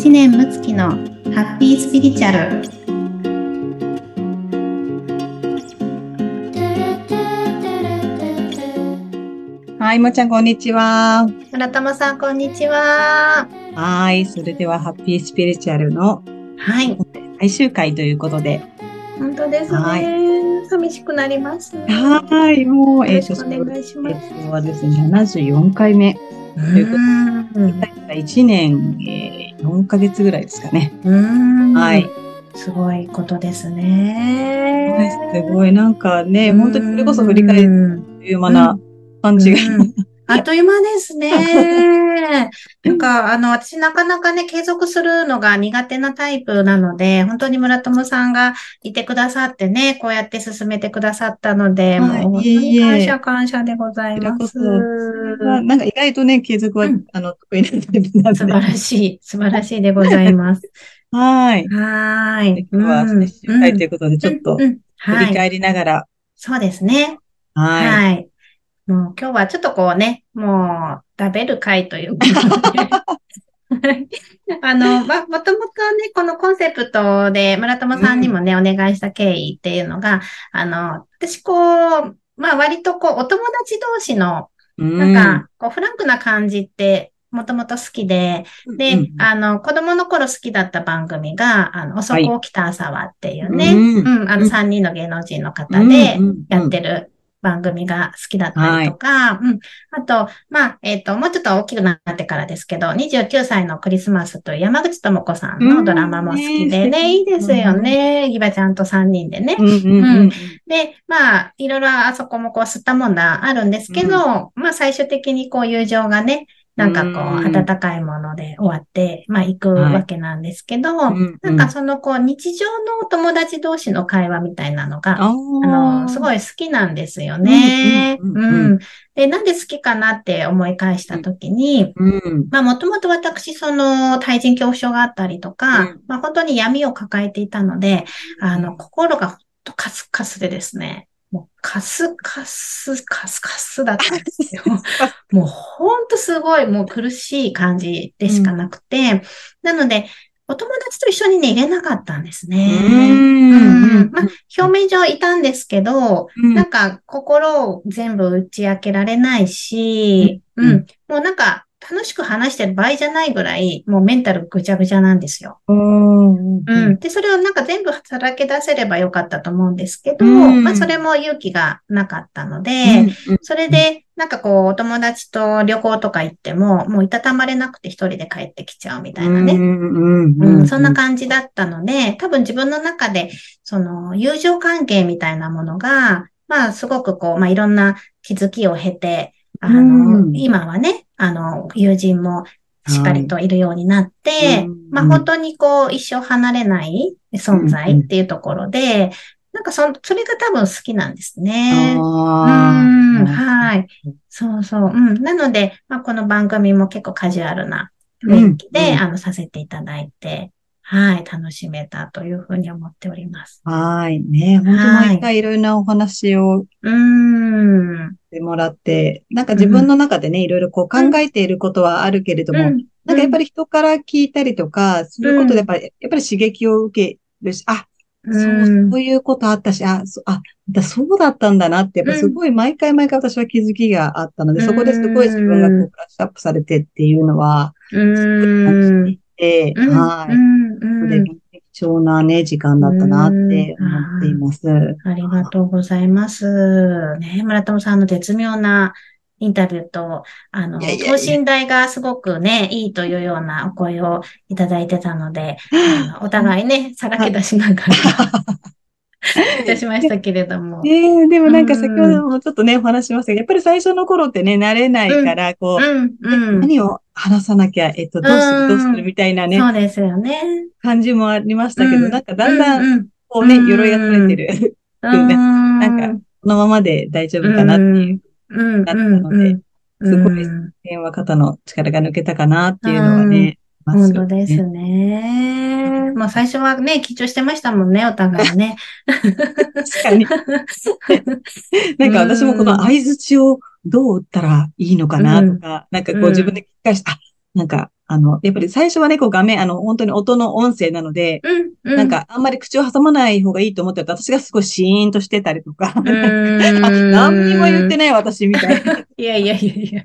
知念睦月のハッピースピリチュアル。はい、もちゃん、こんにちは。村友さんこんにちは。はい、それでは、ハッピースピリチュアルのはい。最終回ということで。本当ですね、は寂しくなります。はい、もう、よろしくとお願いします。えっとはですね、74回目。うということん。1年、えー、4ヶ月ぐらいですかね。うんはい。すごいことですねすごい、なんかね、本当にそれこそ振り返りうんという間な感じが。うんあっという間ですね。なんか、あの、私なかなかね、継続するのが苦手なタイプなので、本当に村友さんがいてくださってね、こうやって進めてくださったので、はいもう本当に感謝感謝でございます。なんか意外とね、継続は、うんあの、得意なタイプなんで。素晴らしい、素晴らしいでございます。はい。はーい。今日はうん最終回ということで、ちょっと。振り返りながら、そうですね。はい。はい。もう今日はちょっとこうね、もう食べる会ということで。は いあの、ま、もともとね、このコンセプトで村友さんにもね、お願いした経緯っていうのが、あの、私こう、まあ割とこう、お友達同士の、なんか、こう、フランクな感じって、もともと好きで、うん、で、うん。あの、子供の頃好きだった番組が、あの、遅く起きた朝はっていうね、うんうん、あの、うん。3人の芸能人の方でやってる番組が好きだったりとか、うん。あと、まあ、えっ、と、もうちょっと大きくなってからですけど、29歳のクリスマスという山口智子さんのドラマも好きでうんねね、いいですよね。ギバちゃんと3人でね。うんうんうんで、まあ、いろいろあそこもこう吸ったもんだあるんですけど、まあ最終的にこう友情がね、なんかこう、うん温かいもので終わって、まあ行くわけなんですけど、うんなんかそのこう、日常のお友達同士の会話みたいなのが、ああの、すい。ごい好きなんですよね。うん。で、なんで好きかなって思い返したときに、うん。まあ、もともと私、その、対人恐怖症があったりとか、うんまあ、本当に闇を抱えていたので、あの、心がとカスカスでですね、もうカスカス、カスカスだったんですよ。もうほんとすごい、もう苦しい感じでしかなくて、なので、お友達と一緒にね、入れなかったんですね。うん。まあ、表面上いたんですけど、うん。なんか心を全部打ち明けられないし、ううんん、もうなんか楽しく話してる場合じゃないぐらい、もうメンタルぐちゃぐちゃなんですよ。うんうん。で、それをなんか全部さらけ出せればよかったと思うんですけど、うんまあそれも勇気がなかったので、それで、なんかこう、お友達と旅行とか行っても、もういたたまれなくて一人で帰ってきちゃうみたいなね。そんな感じだったので、多分自分の中で、その、友情関係みたいなものが、まあ、すごくこう、まあ、いろんな気づきを経て、あの、うん今はね、あの、友人もしっかりといるようになって、うんまあ、本当にこう、一生離れない存在っていうところで、なんかそ、それが多分好きなんですね。うん、はい。そうそう。うん。なので、まあ、この番組も結構カジュアルな雰囲気で、うんうんあの、させていただいて、はい、楽しめたというふうに思っております。はい。ね、本当毎回いろいろなお話をうーん。してもらって、なんか自分の中でね、いろいろこう考えていることはあるけれども、うん。なんかやっぱり人から聞いたりとか、することでやっぱり、やっぱり刺激を受けるし、あ、そう、うん。そういうことあったし、あ、そあ、だそうだったんだなって、やっぱすごい毎回毎回私は気づきがあったので、うん。そこですごい自分がこうブラッシュアップされてっていうのは、うーん。えうん。はい。うん。うん。で貴重なね、時間だったなって思っています。ありがとうございます。ね、村友さんの絶妙なインタビューと、あの、いやいやいや。等身大がすごくね、いいというようなお声をいただいてたので、あのお互いね、さらけ出しながら、いたしましたけれども。ねえ、でもなんか先ほどもちょっとね、お話ししましたけど、やっぱり最初の頃ってね、慣れないから、こう、うん、うん。何を話さなきゃ、えっと、どうする、どうするみたいなね、そうですよね。感じもありましたけど、うん。なんかだんだん、うん、こうね、うん鎧が取れてる、うん。なんか、このままで大丈夫かなっていううん、だったので、うん、すごいうん。電話肩の力が抜けたかなっていうのはね、本当ですね。まあ最初はね、緊張してましたもんね、お互いね。確かに。なんか私もこの相槌をどう打ったらいいのかなとか、なんかこう自分で聞き返して、あ、なんか、あの、やっぱり最初はね、こう画面、あの、本当に音の音声なので、うん、うん。なんか、あんまり口を挟まない方がいいと思ってた私がすごいシーンとしてたりとか、何にも言ってない私みたいな。いやいやいやいや。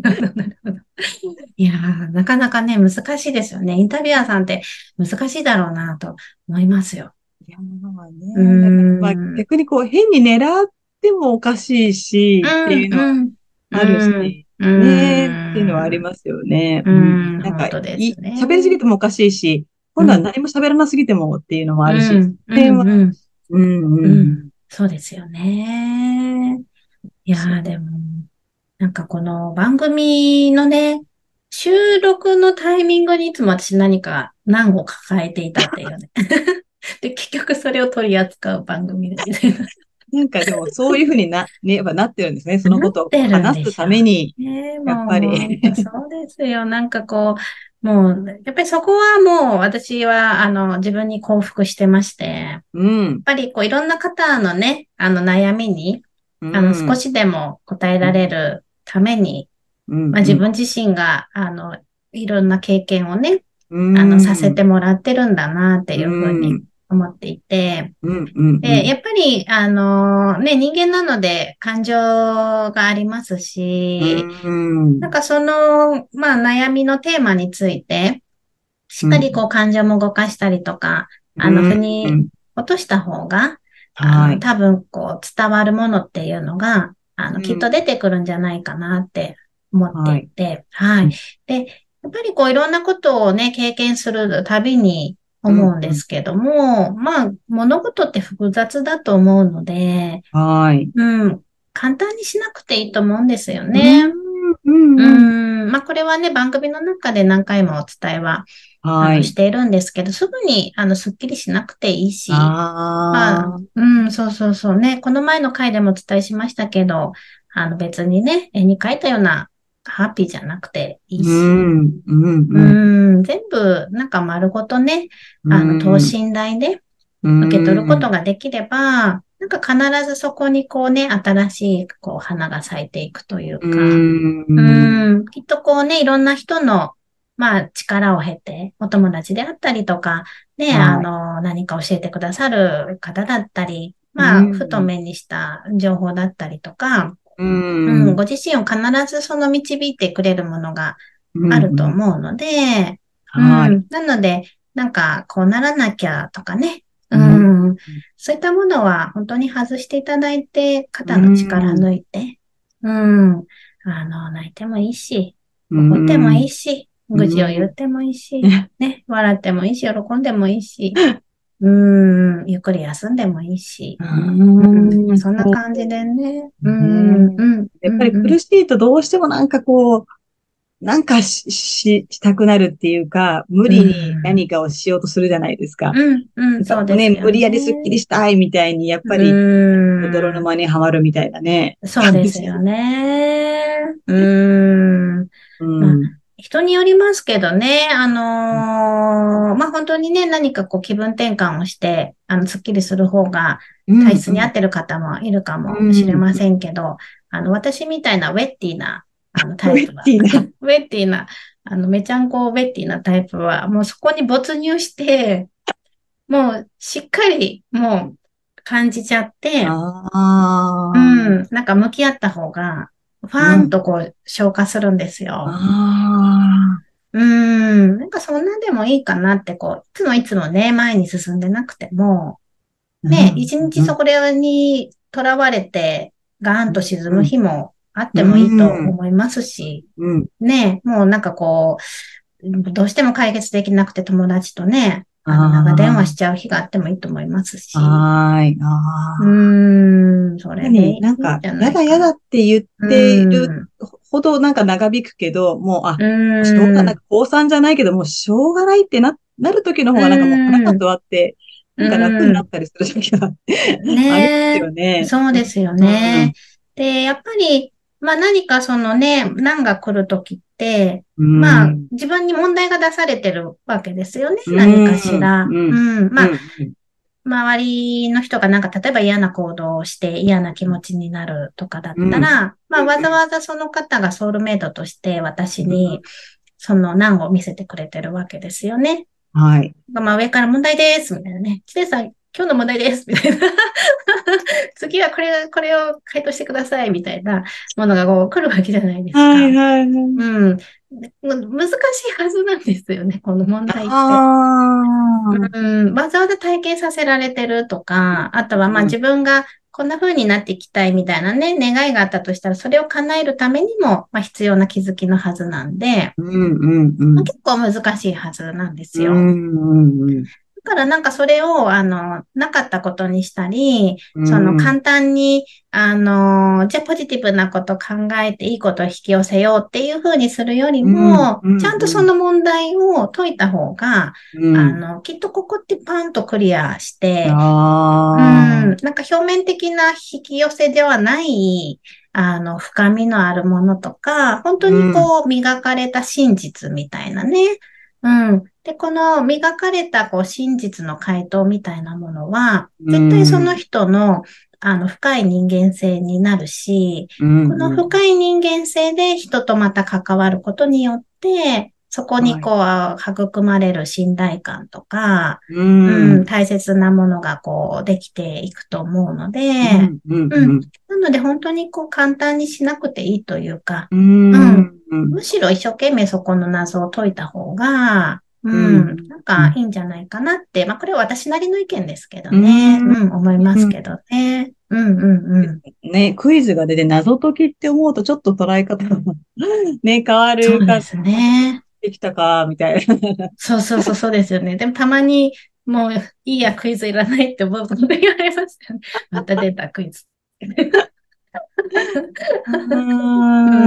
なるほど、なるほど。いやー、なかなかね、難しいですよね。インタビュアーさんって難しいだろうなと思いますよ。いや、まあね。まあ、逆にこう、変に狙ってもおかしいし、っていうのはんあるし、うんねっていうのはありますよね。うんなんか、本当ですいね喋りすぎてもおかしいし、今度は何も喋らなすぎてもっていうのもあるし。うんそうですよね。いやー、でも、なんかこの番組のね、収録のタイミングにいつも私何か難を抱えていたっていうね。で、結局それを取り扱う番組でみたいな。なんかでもそういうふうにな、ね、やっぱなってるんですね。そのことを話すために。ねやっぱりそうですよ。なんかこう、もう、やっぱりそこはもう私は、あの、自分に幸福してまして、やっうん。ぱりこう、いろんな方のね、あの、悩みに、うんあの、少しでも答えられるために、うんまあ、自分自身が、あの、いろんな経験をね、うん。あの、させてもらってるんだな、っていうふうにうん。思っていて、で、やっぱり、あの、ね、人間なので感情がありますし、うんなんかその、まあ悩みのテーマについて、しっかりこう感情も動かしたりとか、あの、腑に落とした方が、あ。多分こう伝わるものっていうのが、あの、うんきっと出てくるんじゃないかなって思っていて、はい。うんで、やっぱりこういろんなことをね、経験するたびに思うんですけども、まあ、物事って複雑だと思うので、はい。うん、簡単にしなくていいと思うんですよね。うん。ううん。ん、まあ、これはね、番組の中で何回もお伝えは、あはい。のしているんですけど、すぐに、あの、すっきりしなくていいし、まああ、うん、そうそうそうね。この前の回でもお伝えしましたけど、あの、別にね、絵に描いたようなハッピーじゃなくていいし、うん。うん。ううん。ん、全部、なんか丸ごとね、あの、等身大でうん受け取ることができれば、なんか必ずそこにこうね、新しい、こう、花が咲いていくというか、うん。うん、きっとこうね、いろんな人の、まあ、力を経て、お友達であったりとか、ね、はい。あの、何か教えてくださる方だったり、まあ、うん。ふと目にした情報だったりとか、ううん、ん。ご自身を必ずその導いてくれるものがあると思うので、はい。うん、なので、なんか、こうならなきゃとかね、ううん。ん、そういったものは本当に外していただいて、肩の力抜いて、うん、あの、泣いてもいいし、怒ってもいいし、愚痴を言ってもいいし、ね、笑ってもいいし、喜んでもいいし、うん、ゆっくり休んでもいいし、うん、そんな感じでね、うん、うん。やっぱり苦しいとどうしてもなんかこう、なんかし、し、したくなるっていうか、無理に何かをしようとするじゃないですか。うん、うん、そうですよね。無理やりスッキリしたいみたいに、やっぱり、うん泥沼にはまるみたいなね。そうですよね。うん。うん。人によりますけどね、あのーまあ、本当にね、何かこう気分転換をして、あの、スッキリする方が体質に合ってる方もいるかもしれませんけど、あの、私みたいなウェッティな、あの、タイプは、ウェッティなウェッティな、あの、めちゃんこウェッティなタイプは、もうそこに没入して、もうしっかりもう感じちゃって。うん、なんか向き合った方が、ファーンとこう消化するんですよ。あうん、なんかそんなんでもいいかなって、こう、いつもいつもね、前に進んでなくても、あ。ね、一日そこにとらわれて、ガーンと沈む日もあってもいいと思いますし、うん。ね、もうなんかこう、どうしても解決できなくて友達とね、あの、電話しちゃう日があってもいいと思いますし、はーい。あうあ。ーん、それでいい何なんか、やだやだって言っているうんほどなんか長引くけど、もう、あ、うんしょうがない、高3じゃないけど、もうしょうがないってな、なる時の方がなんかもう腹が座って、なんか楽になったりする時がありますよね。そうですよね。で、やっぱり、まあ何かそのね、難が来るときって、うん。まあうん自分に問題が出されてるわけですよね。何かしら。ううんん。まあ、うん周りの人がなんか例えば嫌な行動をして嫌な気持ちになるとかだったら、まあわざわざその方がソウルメイドとして私にその難を見せてくれてるわけですよね。はい。まあ上から問題です、みたいなね。チデさん、今日の問題です、みたいな。次はこれ、これを回答してください、みたいなものがこう来るわけじゃないですか。はいはいはい。うん。難しいはずなんですよね、この問題って。うん、わざわざ体験させられてるとか、あとはまあ自分がこんな風になっていきたいみたいなね、願いがあったとしたら、それを叶えるためにも、まあ、必要な気づきのはずなんで、うんうんうんまあ、結構難しいはずなんですよ。うんうんうんだからなんかそれを、あの、なかったことにしたり、その簡単に、あの、じゃあポジティブなこと考えていいことを引き寄せようっていうふうにするよりも、ちゃんとその問題を解いた方が、うん、あの、きっとここってパンとクリアして、うん、なんか表面的な引き寄せではない、あの、深みのあるものとか、本当にこう、磨かれた真実みたいなね、うん。で、この磨かれたこう真実の回答みたいなものは、絶対その人の、あの、深い人間性になるし、この深い人間性で人とまた関わることによって、そこにこう、育まれる信頼感とか、うん、うん、大切なものがこう、できていくと思うので、うん、うん、なので本当にこう、簡単にしなくていいというか、うん、むしろ一生懸命そこの謎を解いた方が、うん、なんかいいんじゃないかなって、まあこれは私なりの意見ですけどね、うん、思いますけどね。うんうんうん。ね、クイズが出て謎解きって思うとちょっと捉え方がね、変わるそうですね。できたか、みたいな。そうそうそう、そうですよね。でもたまに、もういいや、クイズいらないって思うこと言われますよね。また出たクイズ。う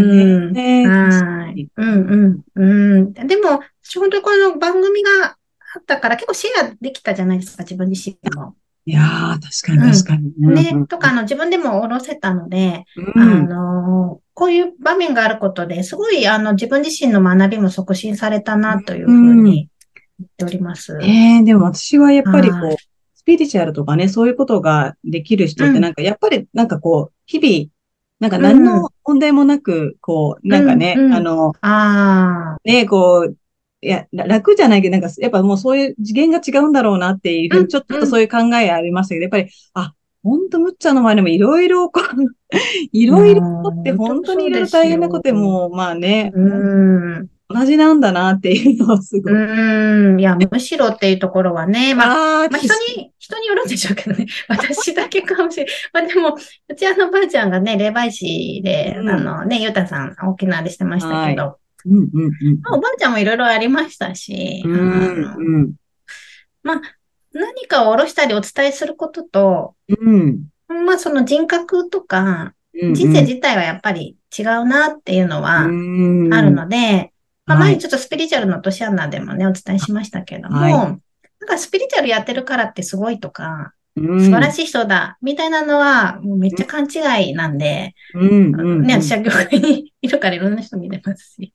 ん、ね、はい。うんうんうん。でも、本当にこの番組があったから結構シェアできたじゃないですか、自分自身も。いやー、確かに確かに。うん、ね、とか、あの、自分でも下ろせたので、うん、あの、こういう場面があることで、すごい、あの、自分自身の学びも促進されたな、というふうに言っております。ええー、でも私はやっぱりこう、スピリチュアルとかね、そういうことができる人ってなんか、やっぱりなんかこう、日々、なんか何の問題もなく、こう、なんかね、うんうん、あの、あね、こう、いや、楽じゃないけど、なんか、やっぱもうそういう次元が違うんだろうなっていう、うん、ちょっとそういう考えありましたけど、やっぱり、あ、ほんとむっちゃんの前でもいろいろ、いろいろって本当にいろいろ大変なことも、まあね、うん同じなんだなっていうのはすごい。うん。いや、むしろっていうところはね、まあ、まあ、人に、人によるんでしょうけどね。私だけかもしれない。まあでも、うちあのばあちゃんがね、霊媒師で、うん、あのね、ゆうたさん、大きなあれしてましたけど、はい、うんうんうん。まあ、おばあちゃんもいろいろありましたし、うんうん、まあ、何かを下ろしたりお伝えすることと、うん、まあその人格とか、人生自体はやっぱり違うなっていうのはあるので、まあ、前にちょっとスピリチュアルの年穴でもね、お伝えしましたけども、はい、なんかスピリチュアルやってるからってすごいとか、素晴らしい人だ、みたいなのは、もうめっちゃ勘違いなんで、うんね、私は業界にいるからいろんな人見れますし、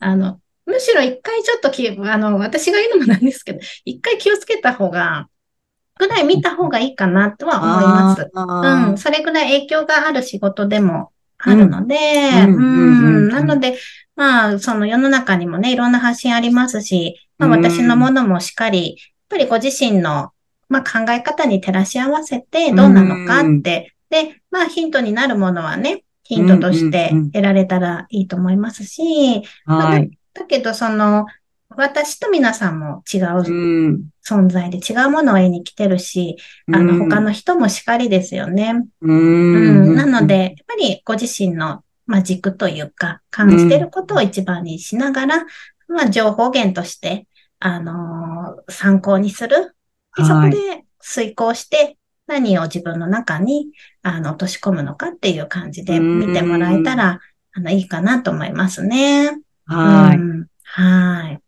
あの、むしろ一回ちょっとき、あの、私が言うのもなんですけど、一回気をつけた方が、ぐらい見た方がいいかなとは思います。うん。それぐらい影響がある仕事でもあるので、うん。なので、まあ、その世の中にもね、いろんな発信ありますし、まあ私のものもしっかり、やっぱりご自身の、まあ考え方に照らし合わせてどうなのかって、で、まあヒントになるものはね、ヒントとして得られたらいいと思いますし、だけどその、私と皆さんも違う存在で違うものを得に来てるし、あの、他の人もしかりですよね。うん、なので、やっぱりご自身のまあ、軸というか、感じてることを一番にしながら、うん、まあ、情報源として、あのー、参考にする。でそこで遂行して、何を自分の中に、あの、落とし込むのかっていう感じで見てもらえたら、あの、いいかなと思いますね。はい。はい。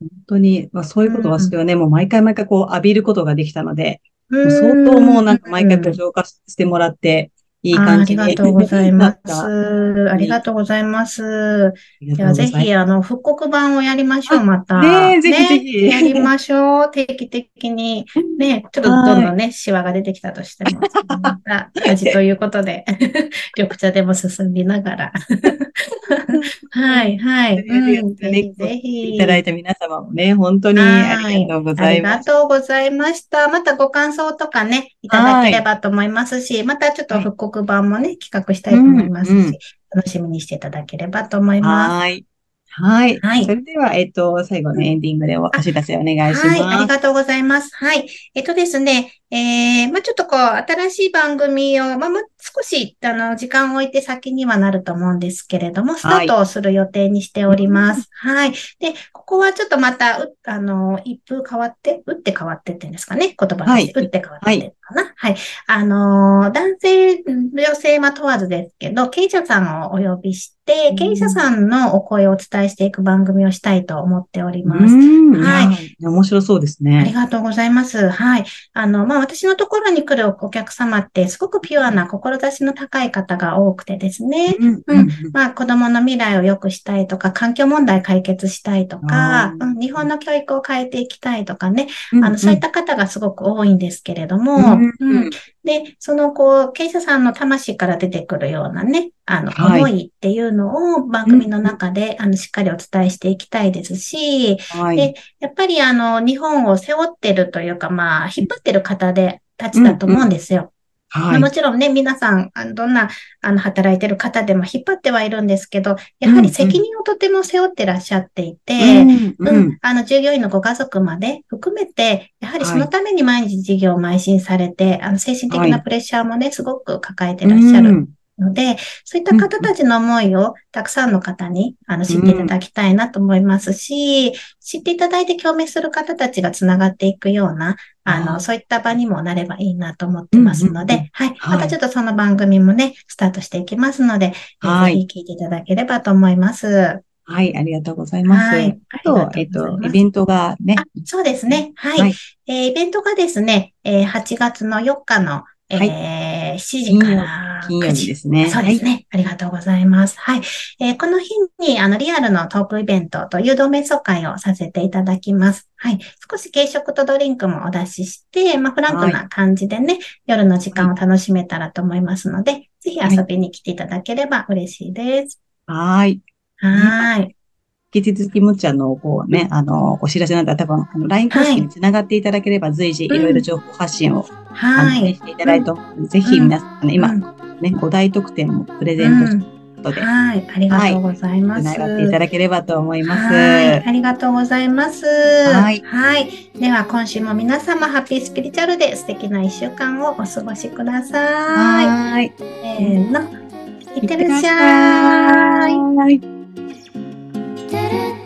本当に、まあ、そういうことは私はね、もう毎回毎回こう浴びることができたので、相当もうなんか毎回ご紹介してもらって、いい感じに。ありがとうございます。ありがとうございます。ではぜひ、あの、復刻版をやりましょう、また。ねぜひぜひ、やりましょう。定期的に。ね、ちょっとどんどんね、シワが出てきたとしても、また味ということで、緑茶でも進みながら。はい、はい。ぜひ。いただいた皆様もね、本当にありがとうございます。ありがとうございました。またご感想とかね、いただければと思いますし、またちょっと復刻版もね、企画したいと思いますし、うんうん、楽しみにしていただければと思います。はい。はい。はい。それでは、えっと、最後のエンディングでお知らせお願いします。はい。ありがとうございます。はい。えっとですね、えー、まあ、ちょっとこう、新しい番組を、まあ、少し、あの、時間を置いて先にはなると思うんですけれども、スタートをする予定にしております。はい。はい、で、ここはちょっとまた、あの、一風変わって、打って変わってって言うんですかね？言葉として、打って変わってってかな？はい。はい、あの、男性、女性は問わずですけど、経営者さんをお呼びして、経営者さんのお声をお伝えしていく番組をしたいと思っております。はい。面白そうですね。ありがとうございます。はい。あの、まあ、私のところに来るお客様ってすごくピュアな志の高い方が多くてですね。うん、うん、まあ子供の未来を良くしたいとか、環境問題解決したいとか、うん、日本の教育を変えていきたいとかね。あの、そういった方がすごく多いんですけれども、うんで、その、こう、経営者さんの魂から出てくるようなね、あの、思いっていうのを番組の中で、あの、しっかりお伝えしていきたいですし、はい、で、やっぱりあの、日本を背負ってるというか、まあ、引っ張ってる方で、たちだと思うんですよ。はい、もちろんね、皆さん、どんな、あの、働いてる方でも引っ張ってはいるんですけど、やはり責任をとても背負ってらっしゃっていて、うんうん、うん、あの、従業員のご家族まで含めて、やはりそのために毎日事業を邁進されて、はい、あの、精神的なプレッシャーもね、すごく抱えてらっしゃる。ので、そういった方たちの思いをたくさんの方にあの知っていただきたいなと思いますし、うん、知っていただいて共鳴する方たちがつながっていくような、あの、そういった場にもなればいいなと思ってますので、はい。またちょっとその番組もね、スタートしていきますので、はい、ぜひ聞いていただければと思います。はい、ありがとうございます。はい、あと、えっと、イベントがね。そうですね。はい。はい、えー、イベントがですね、えー、8月の4日のはい、えー、7時から金曜日ですね。そうですね、はい、ありがとうございます。はい。えー、この日に、あの、リアルのトークイベントと誘導瞑想会をさせていただきます。はい。少し軽食とドリンクもお出しして、まあ、フランクな感じでね、はい、夜の時間を楽しめたらと思いますので、ぜひ遊びに来ていただければ嬉しいです。はい。はい。引き続きむっちゃんの、こうね、あの、お知らせなんだ多分、あの、LINE 公式につながっていただければ、随時いろいろ情報発信を、はい。していただいて、ぜひ皆さんね、今、ね、5大特典もプレゼントしてことで。はい。ありがとうございます。つながっていただければと思います。はい。ありがとうございます。はい。はい。では、今週も皆様、ハッピースピリチュアルで素敵な一週間をお過ごしください。はい。せーの。いってらっしゃい。do, do, do.